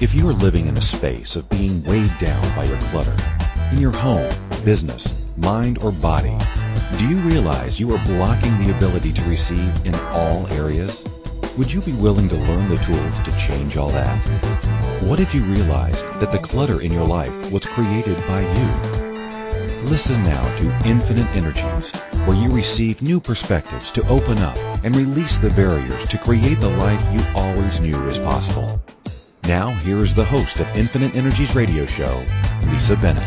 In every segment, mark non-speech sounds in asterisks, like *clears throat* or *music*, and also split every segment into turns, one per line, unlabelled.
If you are living in a space of being weighed down by your clutter, in your home, business, mind, or body, do you realize you are blocking the ability to receive in all areas? Would you be willing to learn the tools to change all that? What if you realized that the clutter in your life was created by you? Listen now to Infinite Energies, where you receive new perspectives to open up and release the barriers to create the life you always knew is possible. Now, here is the host of Infinite Energies radio show, Lisa Bennett.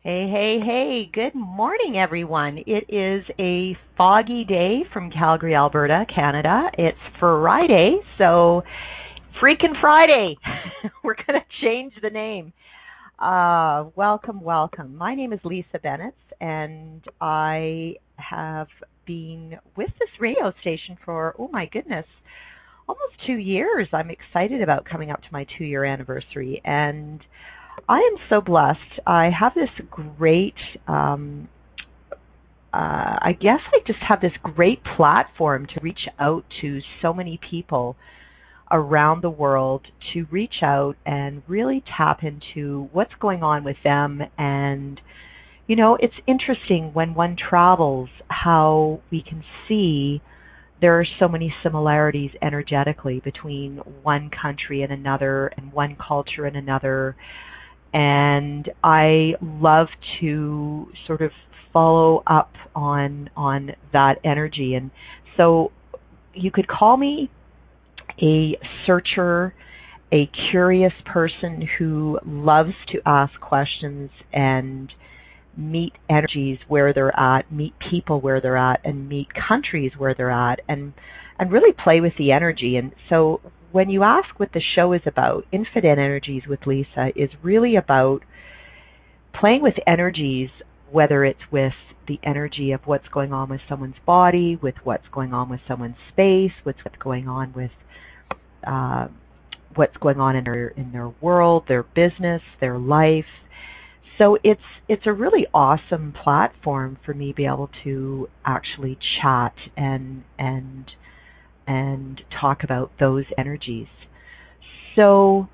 Hey, hey, hey, good morning, everyone. It is a foggy day from Calgary, Alberta, Canada. It's Friday, so freaking Friday. *laughs* We're going to change the name. Uh, welcome, welcome. My name is Lisa Bennett, and I have been with this radio station for, oh my goodness, almost two years. I'm excited about coming up to my two year anniversary, and I am so blessed. I have this great, um, uh, I guess I just have this great platform to reach out to so many people around the world to reach out and really tap into what's going on with them. And, you know, it's interesting when one travels how we can see there are so many similarities energetically between one country and another and one culture and another and I love to sort of follow up on on that energy and so you could call me a searcher a curious person who loves to ask questions and meet energies where they're at, meet people where they're at, and meet countries where they're at, and and really play with the energy. And so when you ask what the show is about, Infinite Energies with Lisa is really about playing with energies, whether it's with the energy of what's going on with someone's body, with what's going on with someone's space, what's going on with uh, what's going on in their in their world, their business, their life. So it's it's a really awesome platform for me to be able to actually chat and and and talk about those energies. So,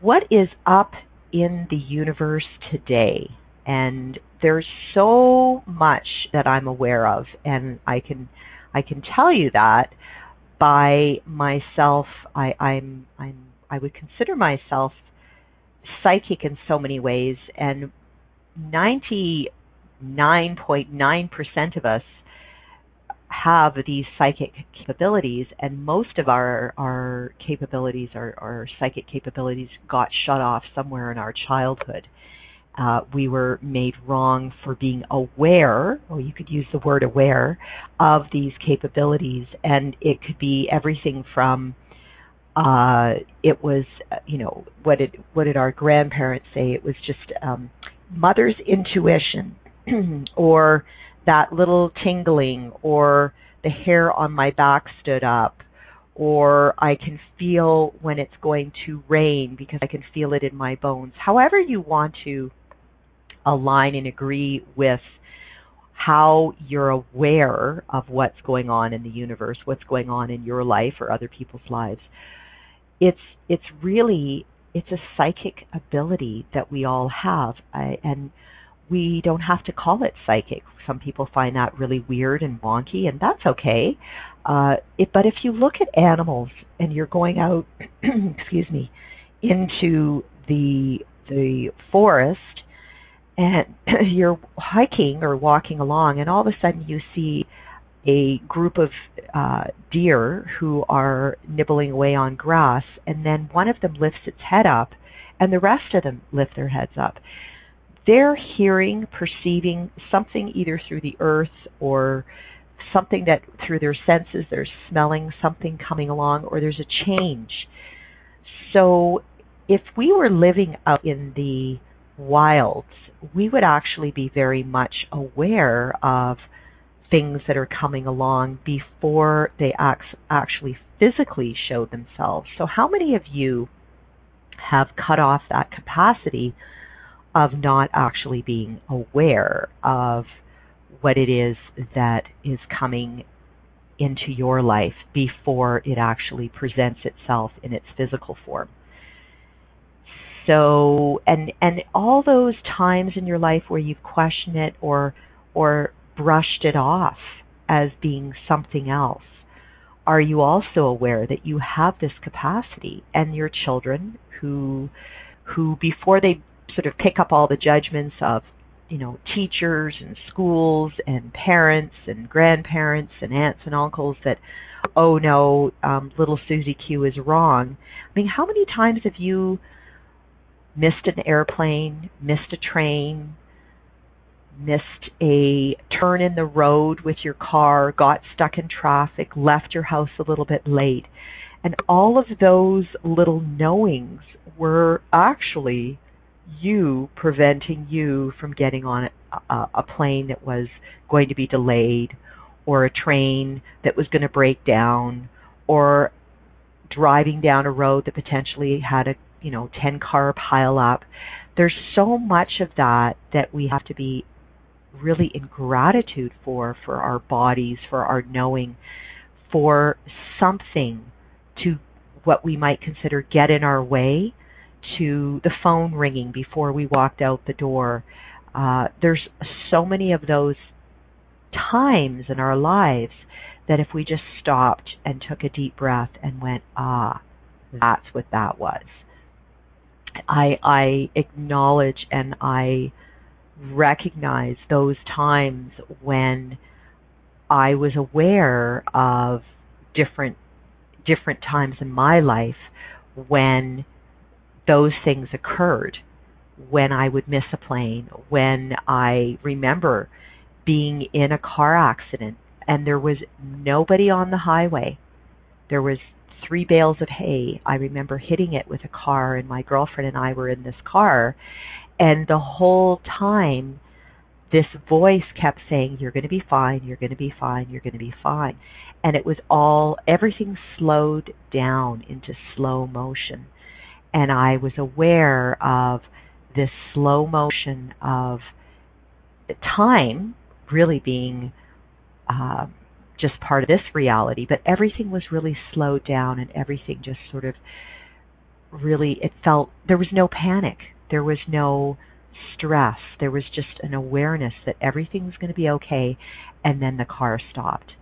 what is up in the universe today? And there's so much that I'm aware of, and I can I can tell you that by myself. I, I'm I'm I would consider myself psychic in so many ways, and 99.9% of us have these psychic capabilities, and most of our our capabilities, our, our psychic capabilities, got shut off somewhere in our childhood. Uh, we were made wrong for being aware, or you could use the word aware, of these capabilities, and it could be everything from uh, it was, you know, what did what did our grandparents say? It was just um, mother's intuition, *clears throat* or that little tingling or the hair on my back stood up or I can feel when it's going to rain because I can feel it in my bones. However you want to align and agree with how you're aware of what's going on in the universe, what's going on in your life or other people's lives. It's it's really it's a psychic ability that we all have I, and we don't have to call it psychic. Some people find that really weird and wonky, and that's okay. Uh, it, but if you look at animals and you're going out, *clears throat* excuse me, into the the forest and *clears throat* you're hiking or walking along, and all of a sudden you see a group of uh, deer who are nibbling away on grass, and then one of them lifts its head up, and the rest of them lift their heads up they're hearing, perceiving something either through the earth or something that through their senses they're smelling something coming along or there's a change. So if we were living out in the wilds, we would actually be very much aware of things that are coming along before they actually physically show themselves. So how many of you have cut off that capacity of not actually being aware of what it is that is coming into your life before it actually presents itself in its physical form. So and and all those times in your life where you've questioned it or or brushed it off as being something else are you also aware that you have this capacity and your children who who before they sort of pick up all the judgments of you know teachers and schools and parents and grandparents and aunts and uncles that oh no um little Susie Q is wrong. I mean how many times have you missed an airplane missed a train missed a turn in the road with your car, got stuck in traffic, left your house a little bit late. And all of those little knowings were actually you preventing you from getting on a, a, plane that was going to be delayed or a train that was going to break down or driving down a road that potentially had a you know 10 car pile up there's so much of that that we have to be really in gratitude for, for our bodies, for our knowing, for something to what we might consider get in our way, to the phone ringing before we walked out the door. Uh, there's so many of those times in our lives that if we just stopped and took a deep breath and went, ah, that's what that was. I I acknowledge and I recognize those times when I was aware of different different times in my life when those things occurred when I would miss a plane when I remember being in a car accident and there was nobody on the highway. There was three bales of hay I remember hitting it with a car and my girlfriend and I were in this car and the whole time, this voice kept saying, You're going to be fine, you're going to be fine, you're going to be fine. And it was all, everything slowed down into slow motion. And I was aware of this slow motion of time really being uh, just part of this reality, but everything was really slowed down and everything just sort of really, it felt, there was no panic there was no stress. There was just an awareness that everything was going to be okay, and then the car stopped.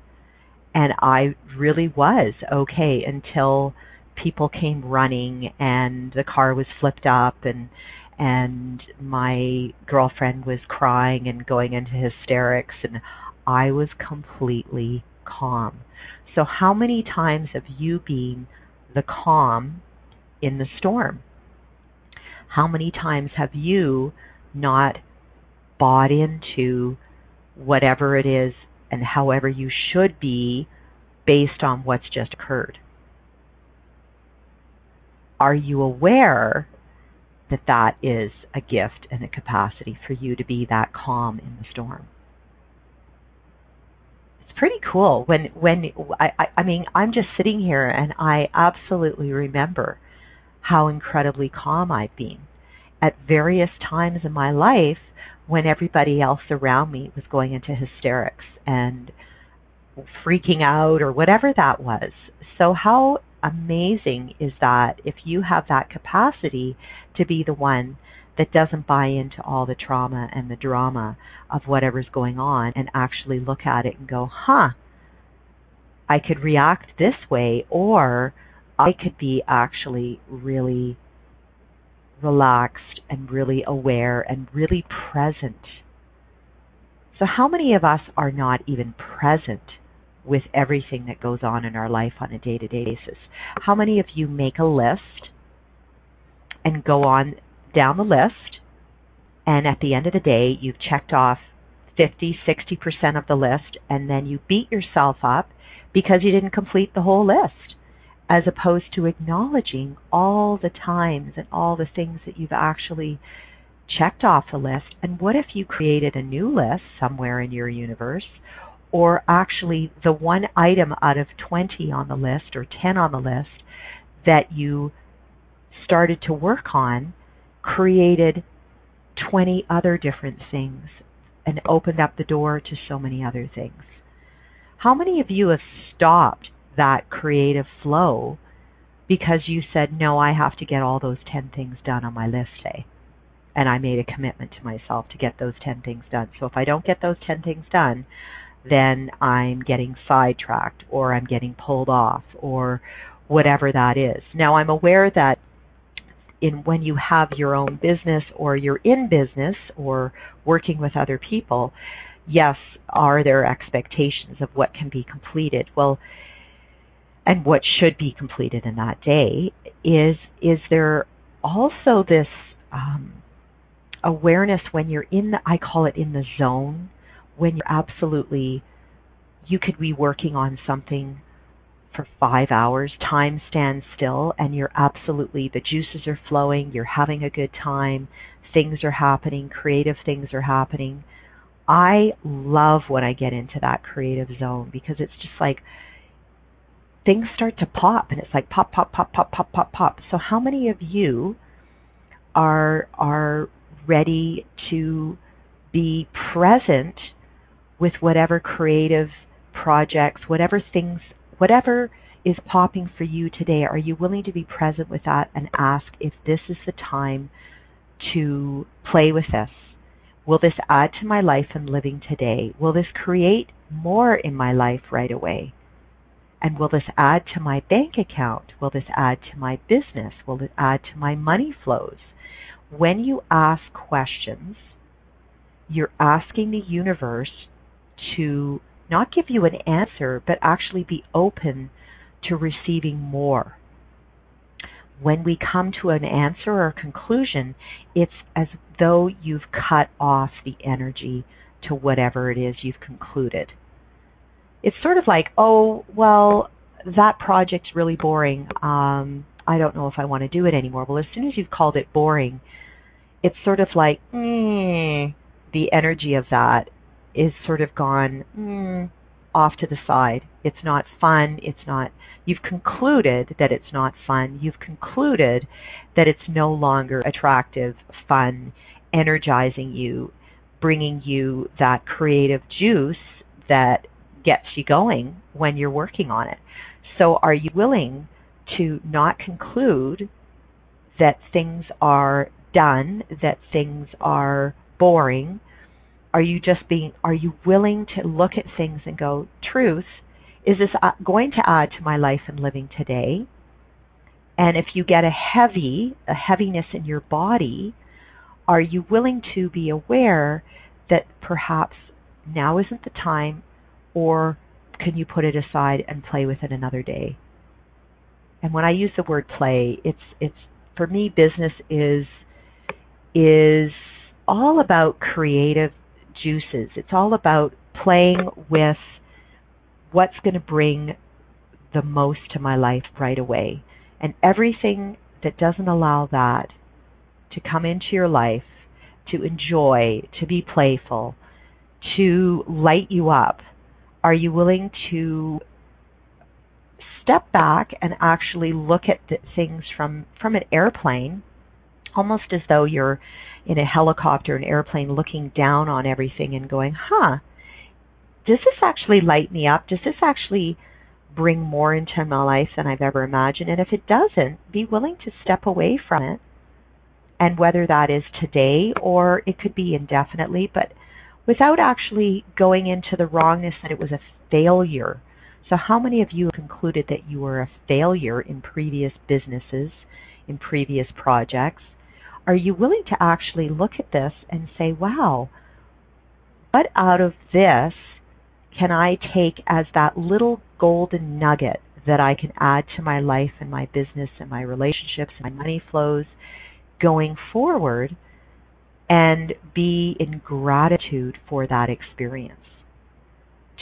And I really was okay until people came running and the car was flipped up and and my girlfriend was crying and going into hysterics and I was completely calm. So how many times have you been the calm in the storm? How many times have you not bought into whatever it is and however you should be based on what's just occurred? Are you aware that that is a gift and a capacity for you to be that calm in the storm? Pretty cool when when I, I I mean I'm just sitting here and I absolutely remember how incredibly calm I've been at various times in my life when everybody else around me was going into hysterics and freaking out or whatever that was. So, how amazing is that if you have that capacity to be the one that doesn't buy into all the trauma and the drama of whatever's going on and actually look at it and go, huh, I could react this way, or I could be actually really relaxed and really aware and really present. So, how many of us are not even present with everything that goes on in our life on a day to day basis? How many of you make a list and go on down the list, and at the end of the day, you've checked off 50, 60% of the list, and then you beat yourself up because you didn't complete the whole list? as opposed to acknowledging all the times and all the things that you've actually checked off the list. And what if you created a new list somewhere in your universe, or actually the one item out of 20 on the list or 10 on the list that you started to work on created 20 other different things and opened up the door to so many other things. How many of you have stopped that creative flow because you said, no, I have to get all those 10 things done on my list today? And I made a commitment to myself to get those 10 things done. So if I don't get those 10 things done, then I'm getting sidetracked or I'm getting pulled off or whatever that is. Now I'm aware that in when you have your own business or you're in business or working with other people, yes, are there expectations of what can be completed? Well, and what should be completed in that day is is there also this um, awareness when you're in the I call it in the zone when you're absolutely you could be working on something for five hours, time stands still, and you're absolutely, the juices are flowing, you're having a good time, things are happening, creative things are happening. I love when I get into that creative zone because it's just like things start to pop and it's like pop pop pop pop pop pop pop. So how many of you are are ready to be present with whatever creative projects, whatever things whatever is popping for you today, are you willing to be present with that and ask if this is the time to play with this? Will this add to my life and living today? Will this create more in my life right away? And will this add to my bank account? Will this add to my business? Will it add to my money flows? When you ask questions, you're asking the universe to not give you an answer, but actually be open to receiving more. When we come to an answer or conclusion, it's as though you've cut off the energy to whatever it is you've concluded. It's sort of like, oh, well, that project's really boring. Um, I don't know if I want to do it anymore. Well, as soon as you've called it boring, it's sort of like, mm, the energy of that is sort of gone mm, off to the side. It's not fun. It's not. You've concluded that it's not fun. You've concluded that it's no longer attractive, fun, energizing you, bringing you that creative juice that gets you going when you're working on it. So, are you willing to not conclude that things are done, that things are boring, are you just being, are you willing to look at things and go, truth, is this uh, going to add to my life and living today? And if you get a heavy, a heaviness in your body, are you willing to be aware that perhaps now isn't the time or can you put it aside and play with it another day? And when I use the word play, it's it's for me business is is all about creative juices. It's all about playing with what's going to bring the most to my life right away. And everything that doesn't allow that to come into your life, to enjoy, to be playful, to light you up, are you willing to step back and actually look at things from from an airplane almost as though you're in a helicopter, an airplane, looking down on everything and going, huh, does this actually light me up? Does this actually bring more into my life than I've ever imagined? And if it doesn't, be willing to step away from it. And whether that is today or it could be indefinitely, but without actually going into the wrongness that it was a failure. So, how many of you concluded that you were a failure in previous businesses, in previous projects? Are you willing to actually look at this and say, wow, what out of this can I take as that little golden nugget that I can add to my life and my business and my relationships and my money flows going forward and be in gratitude for that experience?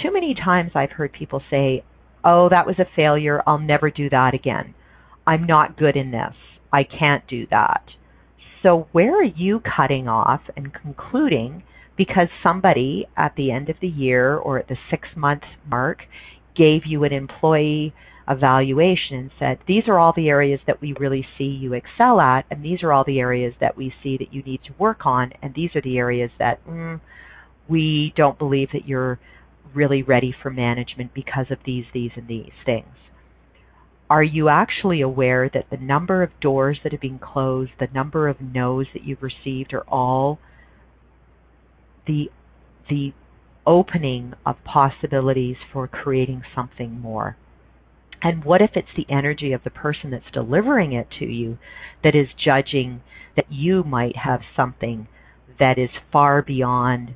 Too many times I've heard people say, oh, that was a failure. I'll never do that again. I'm not good in this. I can't do that. So, where are you cutting off and concluding because somebody at the end of the year or at the six month mark gave you an employee evaluation and said, These are all the areas that we really see you excel at, and these are all the areas that we see that you need to work on, and these are the areas that mm, we don't believe that you're really ready for management because of these, these, and these things. Are you actually aware that the number of doors that have been closed, the number of no's that you've received are all the the opening of possibilities for creating something more? And what if it's the energy of the person that's delivering it to you that is judging that you might have something that is far beyond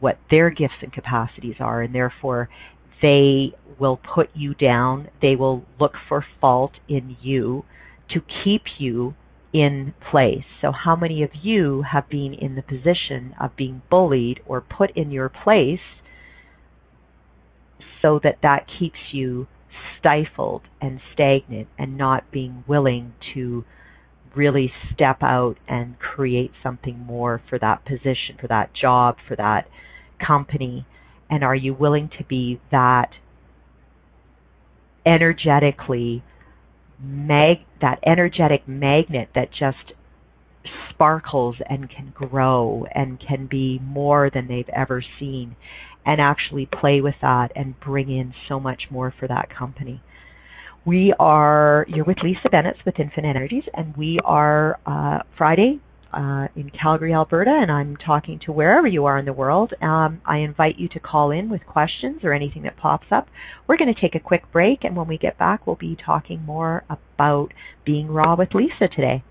what their gifts and capacities are, and therefore they will put you down. They will look for fault in you to keep you in place. So, how many of you have been in the position of being bullied or put in your place so that that keeps you stifled and stagnant and not being willing to really step out and create something more for that position, for that job, for that company? And are you willing to be that energetically mag that energetic magnet that just sparkles and can grow and can be more than they've ever seen and actually play with that and bring in so much more for that company. We are, you're with Lisa Bennett with Infinite Energies, and we are uh, Friday uh, in Calgary, Alberta, and I'm talking to wherever you are in the world. Um, I invite you to call in with questions or anything that pops up. We're going to take a quick break, and when we get back, we'll be talking more about being raw with Lisa today.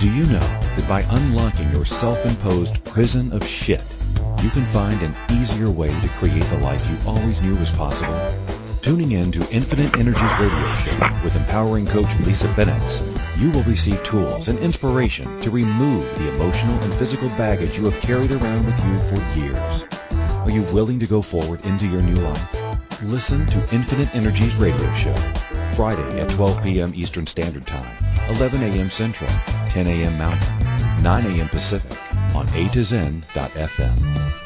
Do you know that by unlocking your self-imposed prison of shit, you can find an easier way to create the life you always knew was possible? Tuning in to Infinite Energies radio show with empowering coach Lisa Bennett, you will receive tools and inspiration to remove the emotional and physical baggage you have carried around with you for years. Are you willing to go forward into your new life? Listen to Infinite Energies radio show Friday at 12 p.m. Eastern Standard Time, 11 a.m. Central, 10 a.m. Mountain, 9 a.m. Pacific on A to Zen.fm.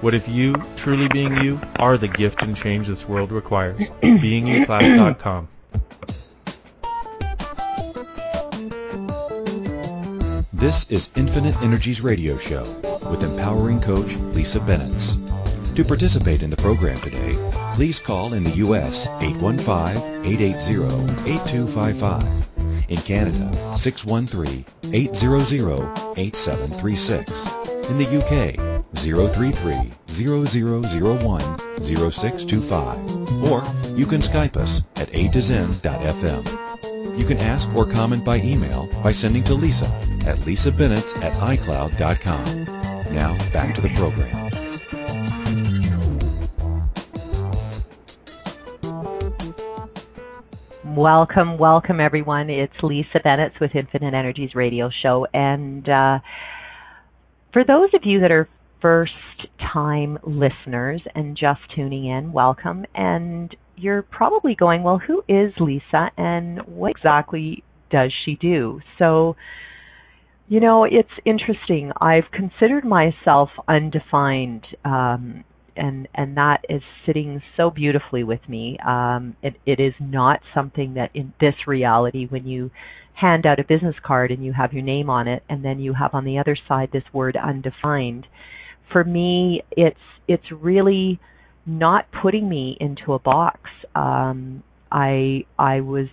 What if you, truly being you, are the gift and change this world requires? *clears throat* beingyouclass.com.
This is Infinite Energies Radio Show with empowering coach Lisa Bennett. To participate in the program today, please call in the U.S. 815-880-8255. In Canada, 613-800-8736. In the UK, 033-0001-0625. Or you can Skype us at a to zen.fm. You can ask or comment by email by sending to Lisa at lisabennett at icloud.com. Now back to the program.
Welcome, welcome everyone. It's Lisa Bennett with Infinite Energies Radio Show. And uh, for those of you that are first time listeners and just tuning in, welcome. And you're probably going, well, who is Lisa and what exactly does she do? So, you know, it's interesting. I've considered myself undefined um, and and that is sitting so beautifully with me. Um, it, it is not something that in this reality, when you hand out a business card and you have your name on it, and then you have on the other side this word undefined. For me, it's it's really not putting me into a box. Um, I I was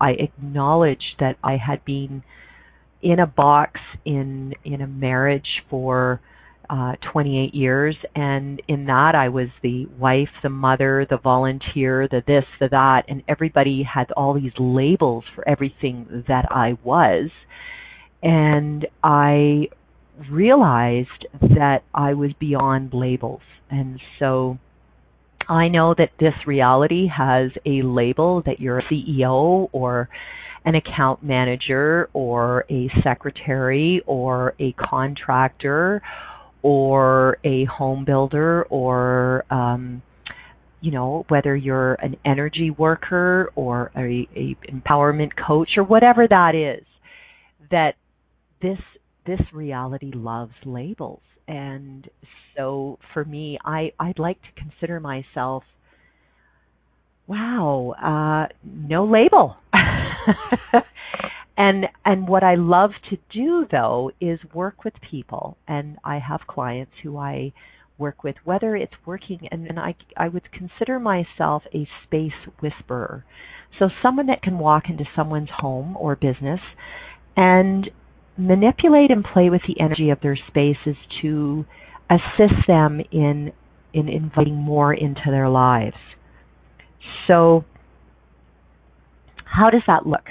I acknowledged that I had been in a box in in a marriage for uh 28 years and in that I was the wife, the mother, the volunteer, the this, the that and everybody had all these labels for everything that I was and I realized that I was beyond labels. And so I know that this reality has a label that you're a CEO or an account manager or a secretary or a contractor or a home builder or um, you know whether you're an energy worker or a, a empowerment coach or whatever that is that this this reality loves labels. And so for me i i'd like to consider myself wow uh no label. *laughs* And and what I love to do though is work with people. And I have clients who I work with whether it's working and, and I I would consider myself a space whisperer. So someone that can walk into someone's home or business and manipulate and play with the energy of their spaces to assist them in in inviting more into their lives. So how does that look?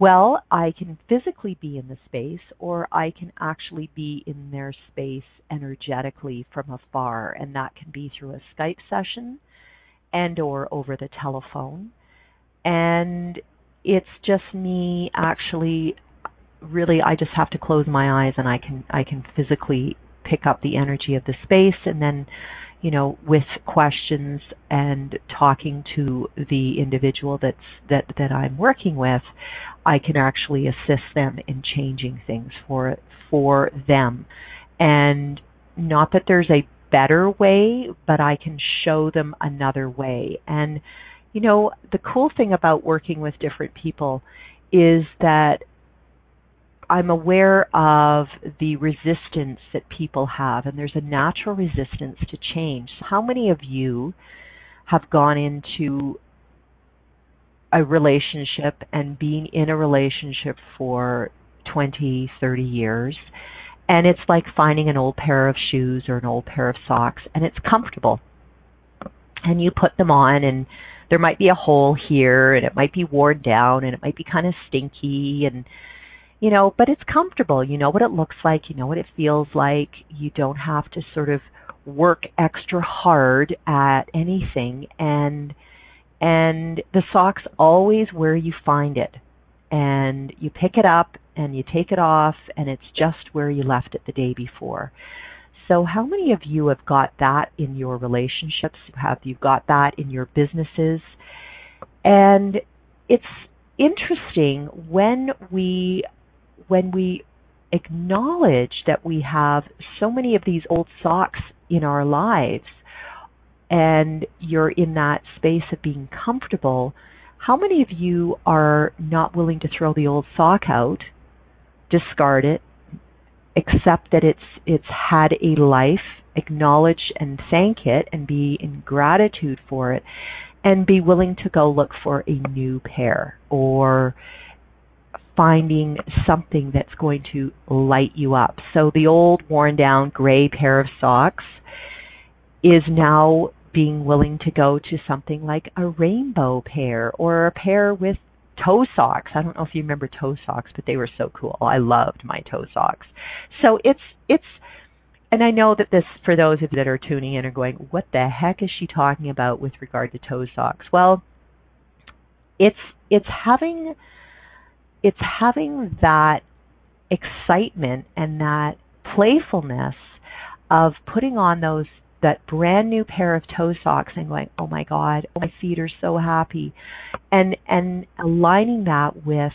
Well, I can physically be in the space or I can actually be in their space energetically from afar and that can be through a Skype session and or over the telephone. And it's just me actually really I just have to close my eyes and I can I can physically pick up the energy of the space and then you know, with questions and talking to the individual that's that that I'm working with, I can actually assist them in changing things for for them. And not that there's a better way, but I can show them another way. And you know, the cool thing about working with different people is that I'm aware of the resistance that people have, and there's a natural resistance to change. How many of you have gone into a relationship and been in a relationship for 20, 30 years, and it's like finding an old pair of shoes or an old pair of socks, and it's comfortable. And you put them on, and there might be a hole here, and it might be worn down, and it might be kind of stinky, and you know, but it's comfortable. You know what it looks like, you know what it feels like. You don't have to sort of work extra hard at anything and and the sock's always where you find it. And you pick it up and you take it off and it's just where you left it the day before. So how many of you have got that in your relationships? Have you got that in your businesses? And it's interesting when we when we acknowledge that we have so many of these old socks in our lives and you're in that space of being comfortable, how many of you are not willing to throw the old sock out, discard it, accept that it's it's had a life, acknowledge and thank it and be in gratitude for it and be willing to go look for a new pair or finding something that's going to light you up. So the old worn down gray pair of socks is now being willing to go to something like a rainbow pair or a pair with toe socks. I don't know if you remember toe socks, but they were so cool. I loved my toe socks. So it's it's and I know that this for those of you that are tuning in are going, what the heck is she talking about with regard to toe socks? Well, it's it's having it's having that excitement and that playfulness of putting on those that brand new pair of toe socks and going, "Oh my god, oh, my feet are so happy." And and aligning that with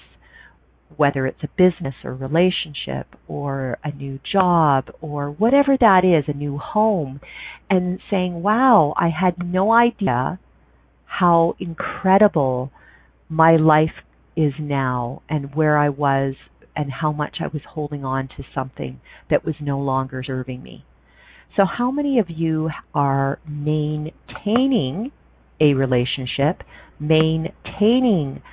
whether it's a business or relationship or a new job or whatever that is, a new home, and saying, wow, I had no idea how incredible my life is now and where I was and how much I was holding on to something that was no longer serving me. So, how many of you are maintaining a relationship, maintaining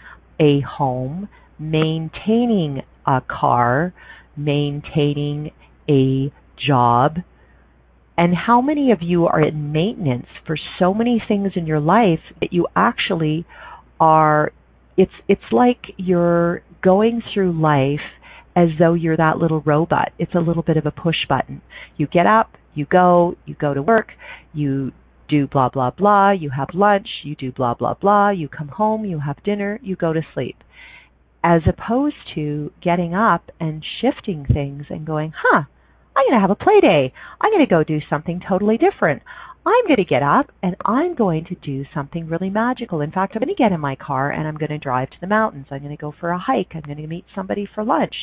a home, maintaining a car, maintaining a job, and how many of you are in maintenance for so many things in your life that you actually are it's it's like you're going through life as though you're that little robot. It's a little bit of a push button. You get up, you go, you go to work, you do blah blah blah, you have lunch, you do blah blah blah, you come home, you have dinner, you go to sleep. As opposed to getting up and shifting things and going, huh, I'm going to have a play day. I'm going to go do something totally different. I'm going to get up and I'm going to do something really magical. In fact, I'm going to get in my car and I'm going to drive to the mountains. I'm going to go for a hike. I'm going to meet somebody for lunch.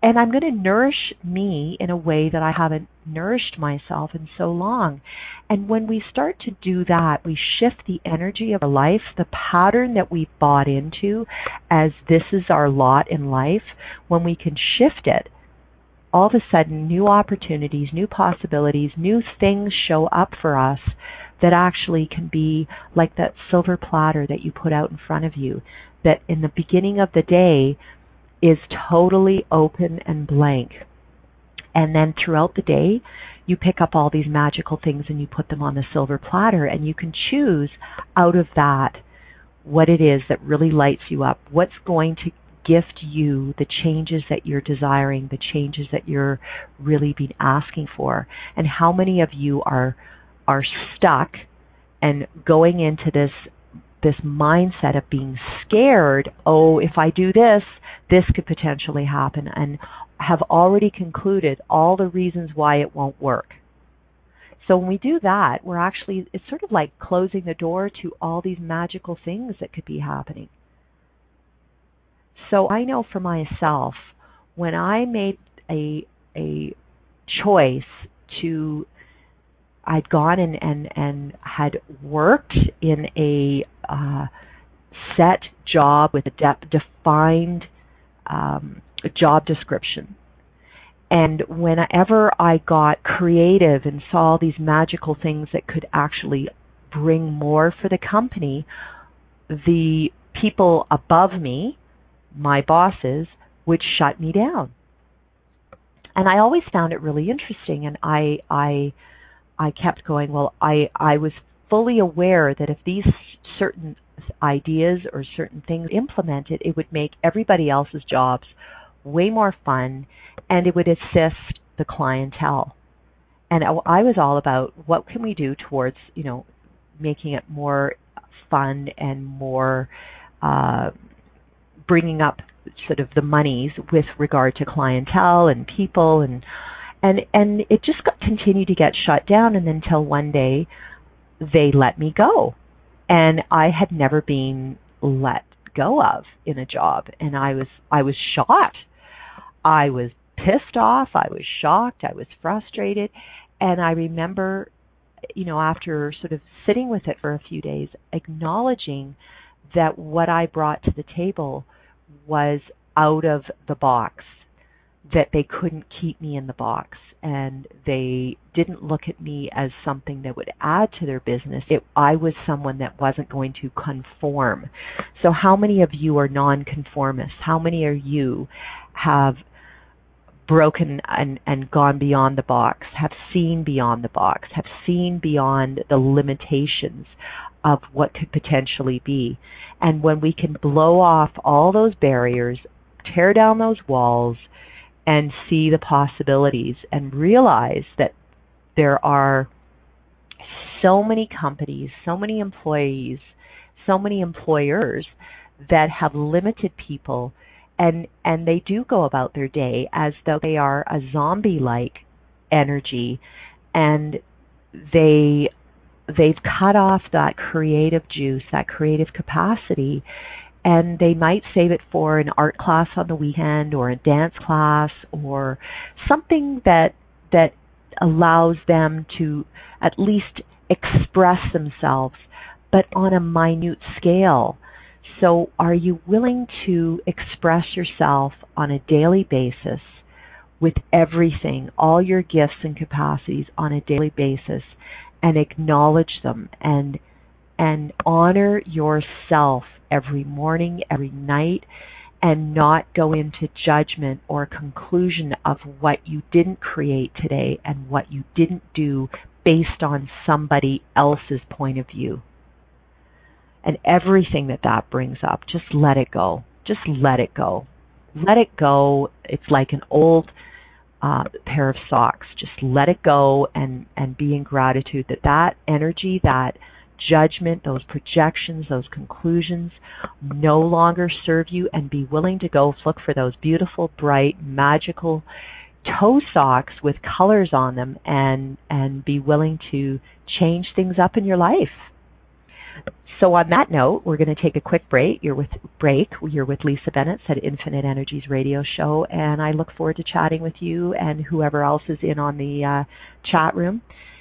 And I'm going to nourish me in a way that I haven't nourished myself in so long. And when we start to do that, we shift the energy of our life, the pattern that we've bought into as this is our lot in life, when we can shift it all of a sudden new opportunities, new possibilities, new things show up for us that actually can be like that silver platter that you put out in front of you that in the beginning of the day is totally open and blank. And then throughout the day, you pick up all these magical things and you put them on the silver platter and you can choose out of that what it is that really lights you up, what's going to gift you the changes that you're desiring, the changes that you're really been asking for, and how many of you are are stuck and going into this this mindset of being scared, oh, if I do this, this could potentially happen and have already concluded all the reasons why it won't work. So when we do that, we're actually it's sort of like closing the door to all these magical things that could be happening. So I know for myself, when I made a a choice to I'd gone and and and had worked in a uh, set job with a de- defined um, job description. And whenever I got creative and saw these magical things that could actually bring more for the company, the people above me my bosses would shut me down. And I always found it really interesting and I I I kept going, well, I I was fully aware that if these certain ideas or certain things implemented, it would make everybody else's jobs way more fun and it would assist the clientele. And I was all about what can we do towards, you know, making it more fun and more uh, bringing up sort of the monies with regard to clientele and people and and and it just got, continued to get shut down and until one day they let me go. And I had never been let go of in a job and I was I was shocked I was pissed off. I was shocked. I was frustrated. And I remember you know after sort of sitting with it for a few days acknowledging that what I brought to the table was out of the box, that they couldn't keep me in the box and they didn't look at me as something that would add to their business. I was someone that wasn't going to conform. So how many of you are nonconformists? How many of you have broken and, and gone beyond the box, have seen beyond the box, have seen beyond the limitations of what could potentially be. And when we can blow off all those barriers, tear down those walls, and see the possibilities and realize that there are so many companies, so many employees, so many employers that have limited people and and they do go about their day as though they are a zombie like energy and they they've cut off that creative juice, that creative capacity, and they might save it for an art class on the weekend or a dance class or something that that allows them to at least express themselves but on a minute scale. So are you willing to express yourself on a daily basis with everything, all your gifts and capacities on a daily basis and acknowledge them and and honor yourself every morning, every night, and not go into judgment or conclusion of what you didn't create today and what you didn't do based on somebody else's point of view. And everything that that brings up, just let it go. Just let it go. Let it go. It's like an old uh, pair of socks. Just let it go and and be in gratitude that that energy, that judgment, those projections, those conclusions no longer serve you, and be willing to go look for those beautiful, bright, magical toe socks with colors on them, and and be willing to change things up in your life. So on that note, we're going to take a quick break. You're with break. You're with Lisa Bennett at Infinite Energies Radio Show, and I look forward to chatting with you and whoever else is in on the uh, chat room.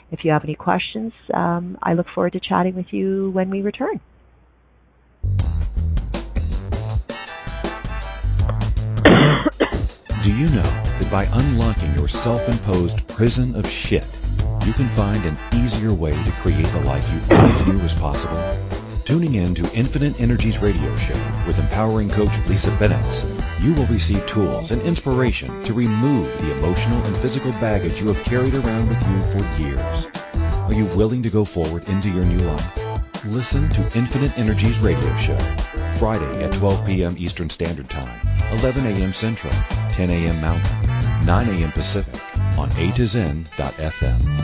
If you have any questions, um, I look forward to chatting with you when we return. *coughs*
Do you know that by unlocking your self-imposed prison of shit, you can find an easier way to create the life you always knew was possible? Tuning in to Infinite Energies radio show with empowering coach Lisa Bennett, you will receive tools and inspiration to remove the emotional and physical baggage you have carried around with you for years. Are you willing to go forward into your new life? Listen to Infinite Energies radio show Friday at 12 p.m. Eastern Standard Time, 11 a.m. Central, 10 a.m. Mountain, 9 a.m. Pacific on A to Zen.fm.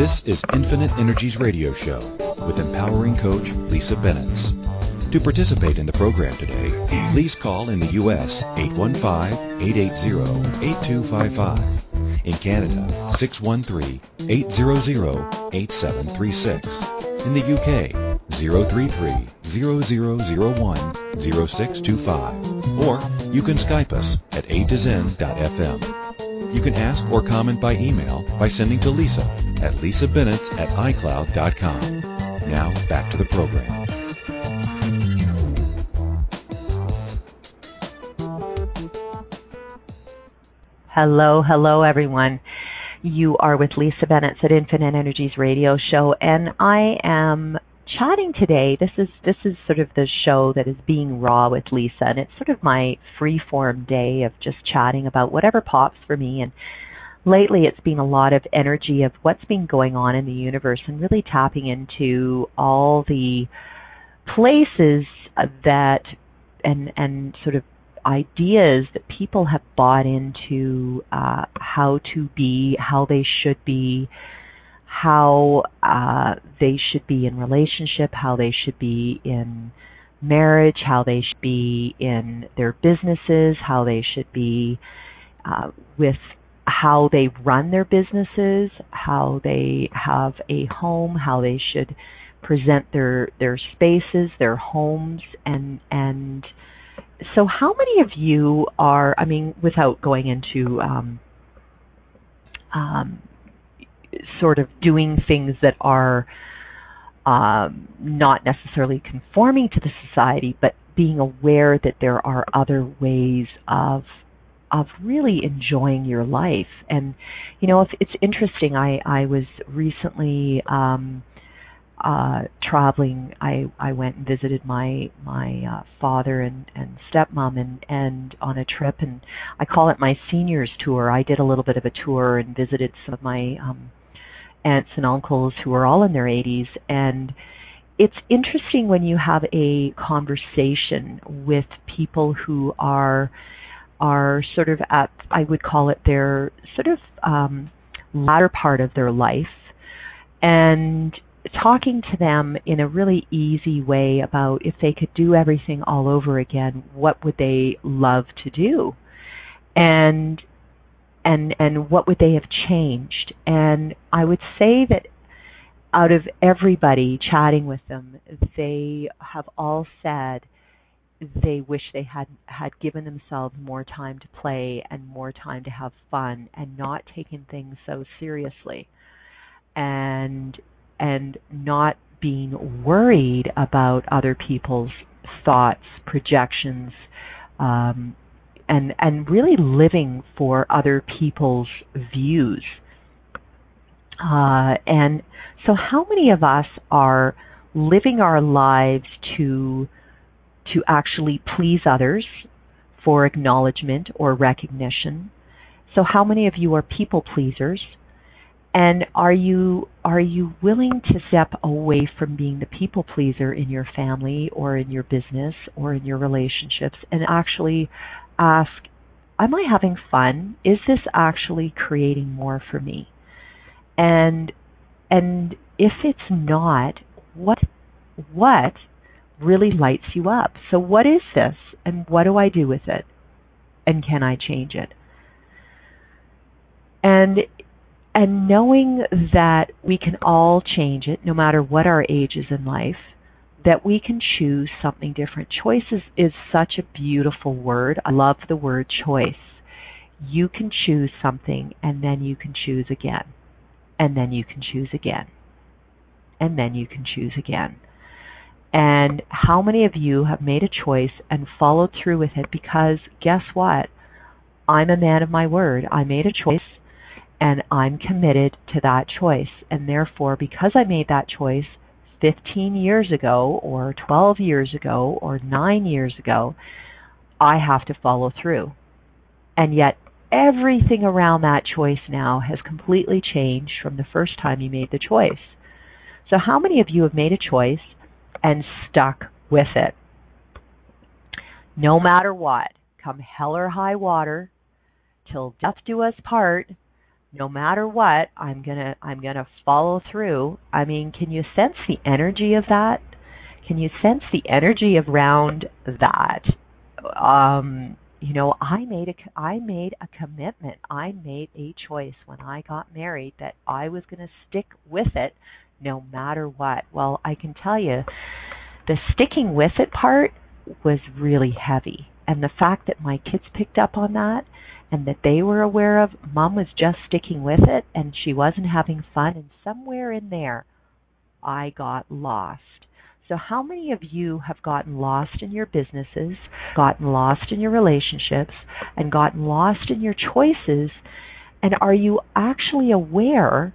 This is Infinite Energies Radio Show with empowering coach Lisa Bennett. To participate in the program today, please call in the U.S. 815-880-8255. In Canada, 613-800-8736. In the UK, 033-0001-0625. Or you can Skype us at a to zen.fm. You can ask or comment by email by sending to Lisa at lisabennett at icloud.com. Now back to the program.
Hello, hello everyone. You are with Lisa Bennett at Infinite Energies Radio Show, and I am chatting today. This is this is sort of the show that is being raw with Lisa, and it's sort of my free form day of just chatting about whatever pops for me. And lately, it's been a lot of energy of what's been going on in the universe, and really tapping into all the places that and and sort of ideas that people have bought into uh, how to be, how they should be, how uh, they should be in relationship, how they should be in marriage, how they should be in their businesses, how they should be uh, with how they run their businesses, how they have a home, how they should present their their spaces, their homes, and and so how many of you are? I mean, without going into um, um, sort of doing things that are um, not necessarily conforming to the society, but being aware that there are other ways of of really enjoying your life. And you know, it's, it's interesting. I I was recently um, uh, traveling. I I went and visited my my uh, father and and stepmom and and on a trip, and I call it my seniors tour. I did a little bit of a tour and visited some of my um, aunts and uncles who are all in their 80s and it's interesting when you have a conversation with people who are are sort of at I would call it their sort of um latter part of their life and talking to them in a really easy way about if they could do everything all over again, what would they love to do? And and and what would they have changed? And I would say that out of everybody chatting with them, they have all said they wish they had had given themselves more time to play and more time to have fun and not taking things so seriously and and not being worried about other people's thoughts, projections, um, and and really living for other people's views. Uh, and so, how many of us are living our lives to to actually please others for acknowledgement or recognition? So, how many of you are people pleasers? And are you are you willing to step away from being the people pleaser in your family or in your business or in your relationships and actually ask, am I having fun? Is this actually creating more for me? And and if it's not, what what really lights you up? So what is this and what do I do with it? And can I change it? And and knowing that we can all change it no matter what our age is in life that we can choose something different. Choices is such a beautiful word. I love the word choice. You can choose something and then you can choose again. And then you can choose again. And then you can choose again. And how many of you have made a choice and followed through with it? Because guess what? I'm a man of my word. I made a choice and I'm committed to that choice. And therefore, because I made that choice 15 years ago, or 12 years ago, or 9 years ago, I have to follow through. And yet, everything around that choice now has completely changed from the first time you made the choice. So, how many of you have made a choice and stuck with it? No matter what, come hell or high water, till death do us part, no matter what, I'm gonna I'm gonna follow through. I mean, can you sense the energy of that? Can you sense the energy around that? Um, you know, I made a I made a commitment. I made a choice when I got married that I was going to stick with it no matter what. Well, I can tell you the sticking with it part was really heavy. And the fact that my kids picked up on that and that they were aware of. Mom was just sticking with it and she wasn't having fun. And somewhere in there, I got lost. So, how many of you have gotten lost in your businesses, gotten lost in your relationships, and gotten lost in your choices? And are you actually aware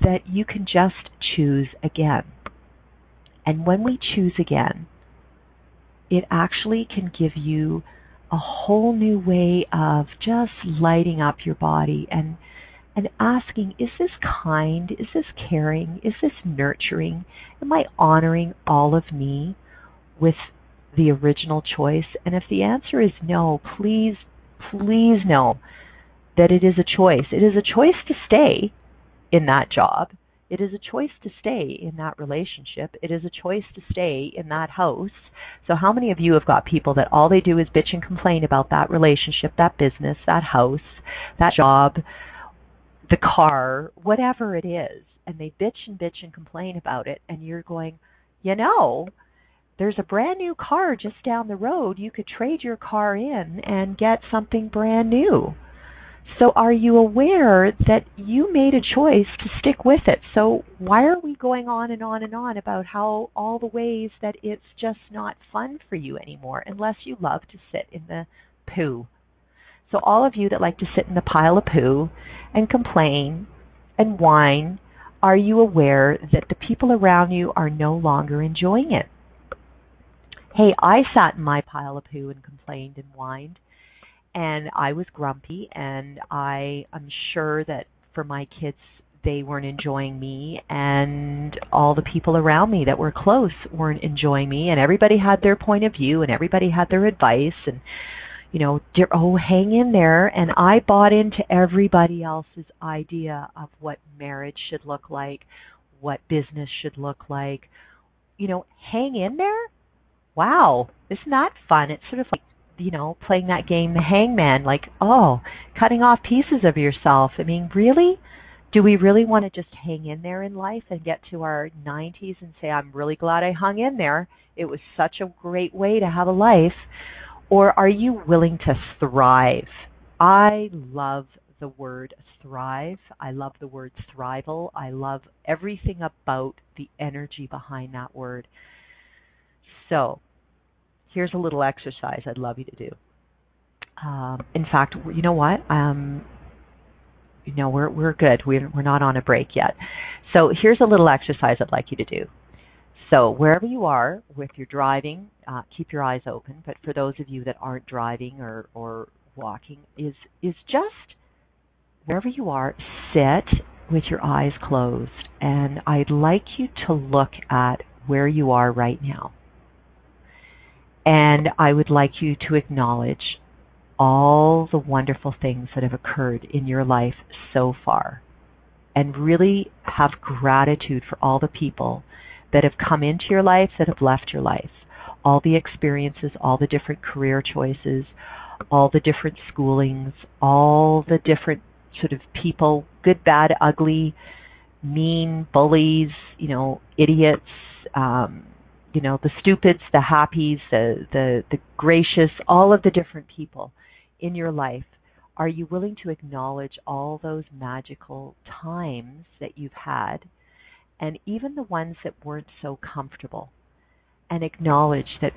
that you can just choose again? And when we choose again, it actually can give you a whole new way of just lighting up your body and and asking is this kind? Is this caring? Is this nurturing? Am i honoring all of me with the original choice? And if the answer is no please please know that it is a choice. It is a choice to stay in that job it is a choice to stay in that relationship. It is a choice to stay in that house. So, how many of you have got people that all they do is bitch and complain about that relationship, that business, that house, that job, the car, whatever it is, and they bitch and bitch and complain about it, and you're going, you know, there's a brand new car just down the road. You could trade your car in and get something brand new. So are you aware that you made a choice to stick with it? So why are we going on and on and on about how all the ways that it's just not fun for you anymore unless you love to sit in the poo? So all of you that like to sit in the pile of poo and complain and whine, are you aware that the people around you are no longer enjoying it? Hey, I sat in my pile of poo and complained and whined and I was grumpy and I am sure that for my kids they weren't enjoying me and all the people around me that were close weren't enjoying me and everybody had their point of view and everybody had their advice and you know oh hang in there and i bought into everybody else's idea of what marriage should look like what business should look like. You know hang in there? Wow isn't that fun? It's sort of like you know playing that game the hangman like oh cutting off pieces of yourself i mean really do we really want to just hang in there in life and get to our 90s and say, I'm really glad I hung in there? It was such a great way to have a life. Or are you willing to thrive? I love the word thrive. I love the word thrival. I love everything about the energy behind that word. So, here's a little exercise I'd love you to do. Um, in fact, you know what? Um, you know we're we're good. We're we're not on a break yet. So here's a little exercise I'd like you to do. So wherever you are, with you're driving, uh, keep your eyes open. But for those of you that aren't driving or or walking, is is just wherever you are, sit with your eyes closed, and I'd like you to look at where you are right now. And I would like you to acknowledge all the wonderful things that have occurred in your life so far. And really have gratitude for all the people that have come into your life, that have left your life, all the experiences, all the different career choices, all the different schoolings, all the different sort of people, good, bad, ugly, mean, bullies, you know, idiots, um, you know, the stupids, the happies, the, the, the gracious, all of the different people in your life, are you willing to acknowledge all those magical times that you've had and even the ones that weren't so comfortable and acknowledge that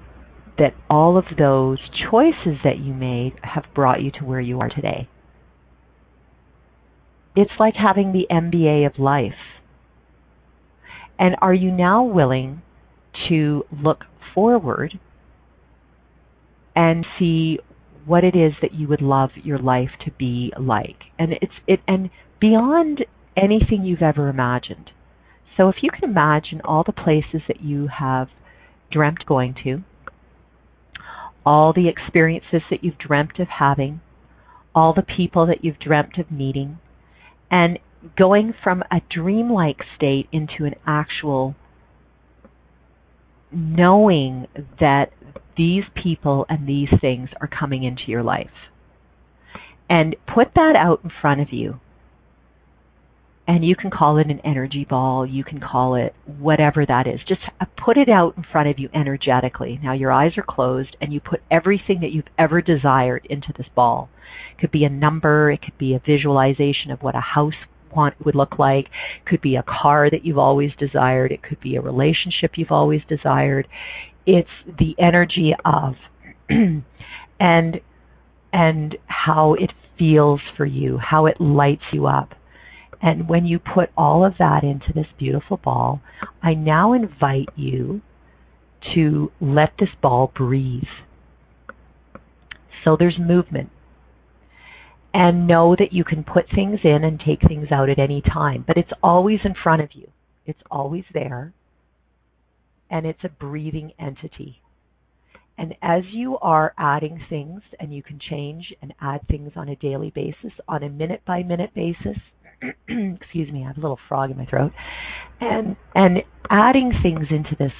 that all of those choices that you made have brought you to where you are today. It's like having the MBA of life. And are you now willing to look forward and see what it is that you would love your life to be like. And it's it and beyond anything you've ever imagined. So if you can imagine all the places that you have dreamt going to, all the experiences that you've dreamt of having, all the people that you've dreamt of meeting, and going from a dreamlike state into an actual knowing that these people and these things are coming into your life. And put that out in front of you. And you can call it an energy ball, you can call it whatever that is. Just uh, put it out in front of you energetically. Now your eyes are closed and you put everything that you've ever desired into this ball. It could be a number, it could be a visualization of what a house want would look like. It could be a car that you've always desired. It could be a relationship you've always desired it's the energy of *clears throat* and and how it feels for you, how it lights you up. And when you put all of that into this beautiful ball, I now invite you to let this ball breathe. So there's movement. And know that you can put things in and take things out at any time, but it's always in front of you. It's always there and it's a breathing entity. And as you are adding things, and you can change and add things on a daily basis, on a minute by minute basis, *clears throat* excuse me, I have a little frog in my throat, and and adding things into this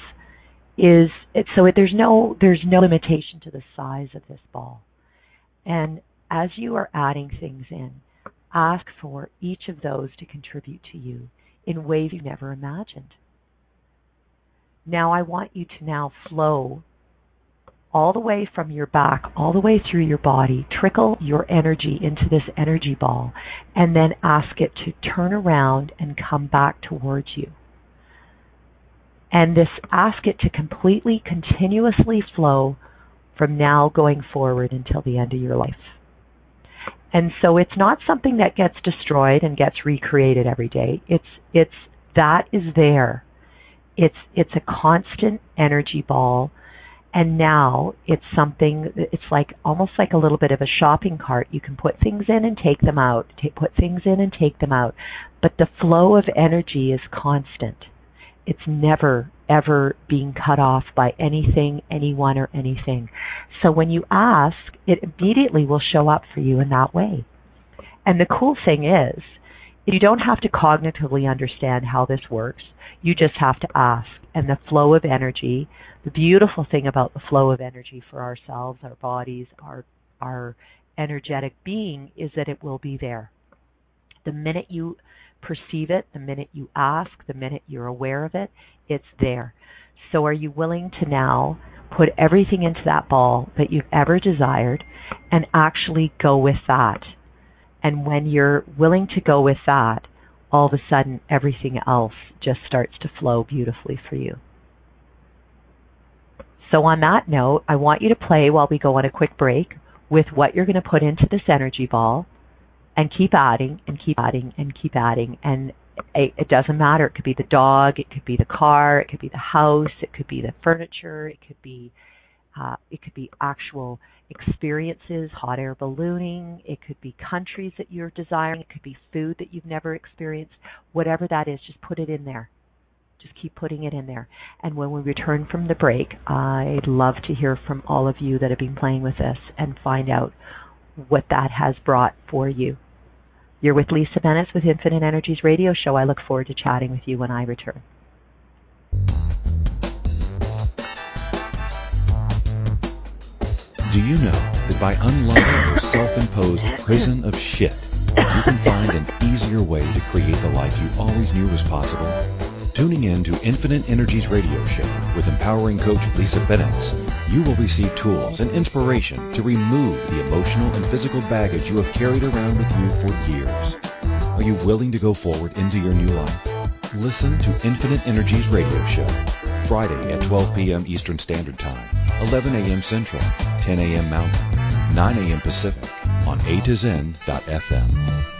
is so there's no there's no limitation to the size of this ball. And as you are adding things in, ask for each of those to contribute to you in ways you never imagined. Now I want you to now flow all the way from your back, all the way through your body, trickle your energy into this energy ball, and then ask it to turn around and come back towards you. And this ask it to completely, continuously flow from now going forward until the end of your life. And so it's not something that gets destroyed and gets recreated every day. It's it's that is there it's it's a constant energy ball And now it's something, it's like almost like a little bit of a shopping cart. You can put things in and take them out, put things in and take them out. But the flow of energy is constant. It's never, ever being cut off by anything, anyone, or anything. So when you ask, it immediately will show up for you in that way. And the cool thing is, you don't have to cognitively understand how this works. You just have to ask. And the flow of energy, the beautiful thing about the flow of energy for ourselves, our bodies, our our energetic being is that it will be there. The minute you perceive it, the minute you ask, the minute you're aware of it, it's there. So are you willing to now put everything into that ball that you've ever desired and actually go with that? And when you're willing to go with that, all of a sudden everything else just starts to flow beautifully for you. So, on that note, I want you to play while we go on a quick break with what you're going to put into this energy ball and keep adding and keep adding and keep adding. And it, it doesn't matter. It could be the dog, it could be the car, it could be the house, it could be the furniture, it could be uh, it could be actual experiences, hot air ballooning. It could be countries that you're desiring. It could be food that you've never experienced. Whatever that is, just put it in there. Just keep putting it in there. And when we return from the break, I'd love to hear from all of you that have been playing with this and find out what that has brought for you. You're with Lisa Bennett with Infinite Energies Radio Show. I look forward to chatting with you when I return.
Do you know that by unlocking your *laughs* self-imposed prison of shit, you can find an easier way to create the life you always knew was possible? Tuning in to Infinite Energies radio show with empowering coach Lisa Bennett, you will receive tools and inspiration to remove the emotional and physical baggage you have carried around with you for years. Are you willing to go forward into your new life? Listen to Infinite Energies radio show Friday at 12 p.m. Eastern Standard Time, 11 a.m. Central, 10 a.m. Mountain, 9 a.m. Pacific on A to Zen.fm.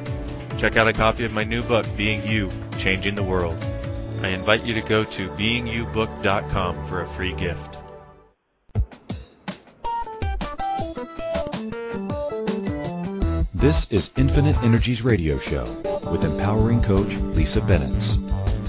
Check out a copy of my new book, Being You, Changing the World. I invite you to go to beingyoubook.com for a free gift.
This is Infinite Energies Radio Show with empowering coach Lisa Bennett.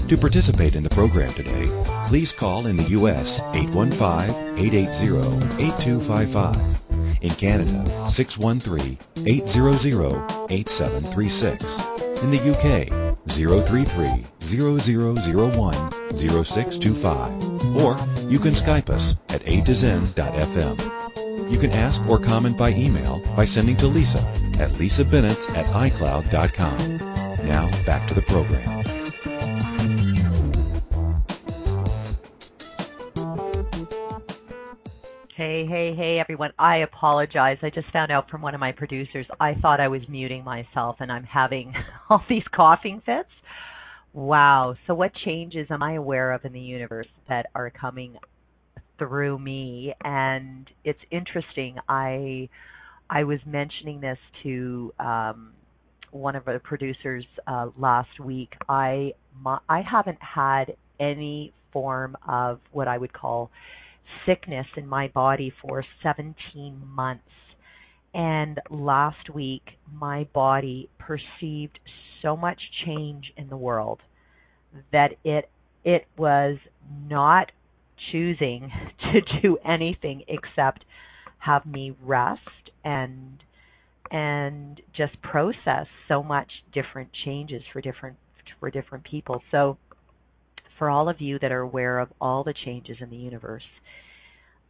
To participate in the program today, please call in the U.S. 815-880-8255. In Canada, 613-800-8736. In the UK, 033-0001-0625. Or you can Skype us at a to zen.fm. You can ask or comment by email by sending to Lisa at lisabennett at icloud.com. Now back to the program.
Hey, hey, everyone. I apologize. I just found out from one of my producers. I thought I was muting myself and I'm having *laughs* all these coughing fits. Wow. So, what changes am I aware of in the universe that are coming through me? And it's interesting. I I was mentioning this to um, one of the producers uh, last week. I my, I haven't had any form of what I would call sickness in my body for 17 months. And last week, my body perceived so much change in the world that it it was not choosing *laughs* to do anything except have me rest and and just process so much different changes for different for different people. So for all of you that are aware of all the changes in the universe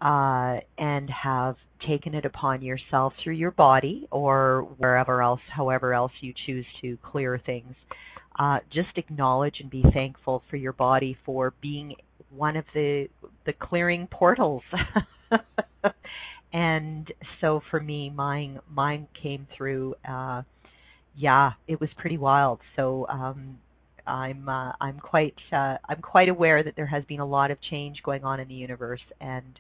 uh, and have taken it upon yourself through your body or wherever else, however else you choose to clear things, uh, just acknowledge and be thankful for your body for being one of the the clearing portals. *laughs* and so for me, mine mine came through. Uh, yeah, it was pretty wild. So um, I'm uh, I'm quite uh, I'm quite aware that there has been a lot of change going on in the universe, and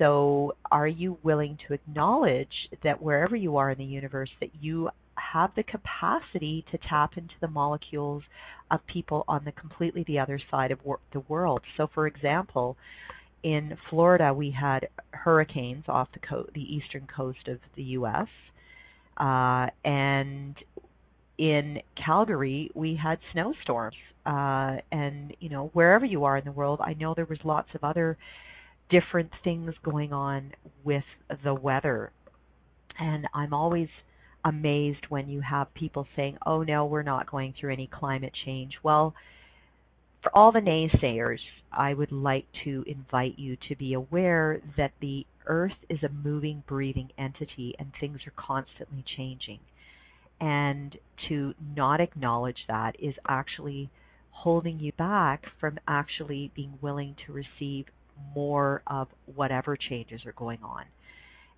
so are you willing to acknowledge that wherever you are in the universe, that you have the capacity to tap into the molecules of people on the completely the other side of wor- the world? So, for example, in Florida, we had hurricanes off the co- the eastern coast of the U.S. Uh, and in Calgary, we had snowstorms. Uh, and you know, wherever you are in the world, I know there was lots of other different things going on with the weather. And I'm always amazed when you have people saying, "Oh no, we're not going through any climate change." Well, for all the naysayers, I would like to invite you to be aware that the earth is a moving, breathing entity and things are constantly changing. And to not acknowledge that is actually holding you back from actually being willing to receive more of whatever changes are going on.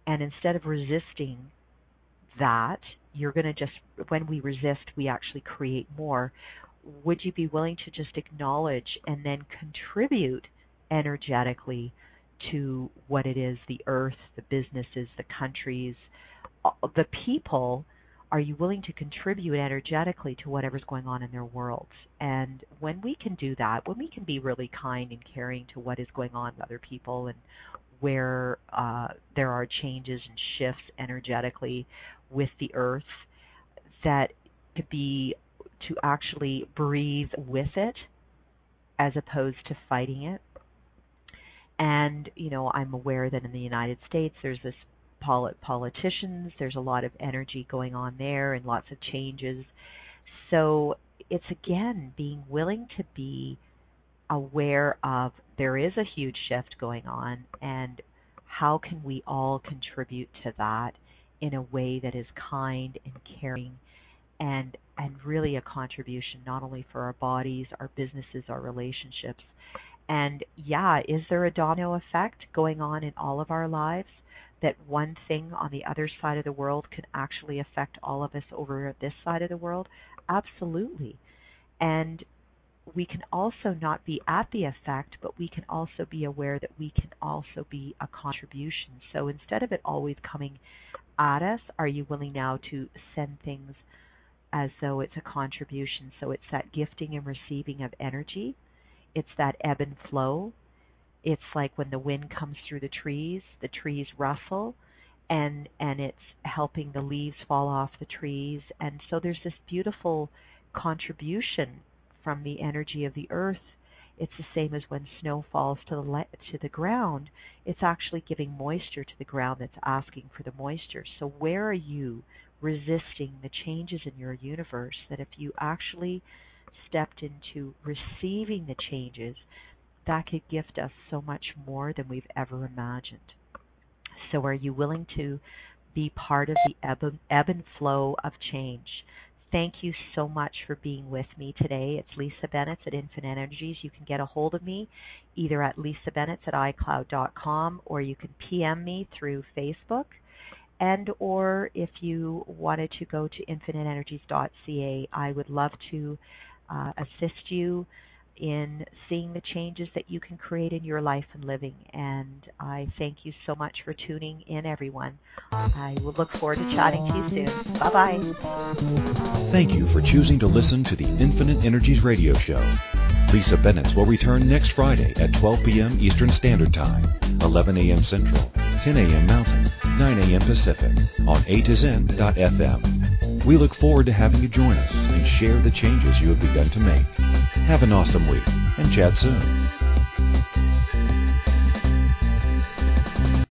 And instead of resisting that, you're going to just, when we resist, we actually create more. Would you be willing to just acknowledge and then contribute energetically to what it is the earth, the businesses, the countries, the people are you willing to contribute energetically to whatever's going on in their worlds? And when we can do that, when we can be really kind and caring to what is going on with other people and where uh, there are changes and shifts energetically with the earth, that to be to actually breathe with it as opposed to fighting it. And you know, I'm aware that in the United States there's this politicians. There's a lot of energy going on there and lots of changes. So it's again being willing to be aware of there is a huge shift going on and how can we all contribute to that in a way that is kind and caring and and really a contribution not only for our bodies, our businesses, our relationships. And yeah, is there a domino effect going on in all of our lives? That one thing on the other side of the world can actually affect all of us over this side of the world? Absolutely. And we can also not be at the effect, but we can also be aware that we can also be a contribution. So instead of it always coming at us, are you willing now to send things as though it's a contribution? So it's that gifting and receiving of energy, it's that ebb and flow, it's like when the wind comes through the trees, the trees rustle and and it's helping the leaves fall off the trees. And so there's this beautiful contribution from the energy of the earth. It's the same as when snow falls to the le- to the ground. It's actually giving moisture to the ground that's asking for the moisture. So where are you resisting the changes in your universe that if you actually stepped into receiving the changes that could gift us so much more than we've ever imagined. So, are you willing to be part of the ebb, ebb and flow of change? Thank you so much for being with me today. It's Lisa Bennett at Infinite Energies. You can get a hold of me either at lisabennett at icloud.com or you can PM me through Facebook. And or if you wanted to go to infiniteenergies.ca, I would love to uh, assist you in seeing the changes that you can create in your life and living. And I thank you so much for tuning in, everyone. I will look forward to chatting to you soon. Bye bye.
Thank you for choosing to listen to the Infinite Energies radio show. Lisa Bennett will return next Friday at 12 p.m. Eastern Standard Time, 11 a.m. Central, 10 a.m. Mountain, 9 a.m. Pacific on A to Zen.fm. We look forward to having you join us and share the changes you have begun to make. Have an awesome week and chat soon.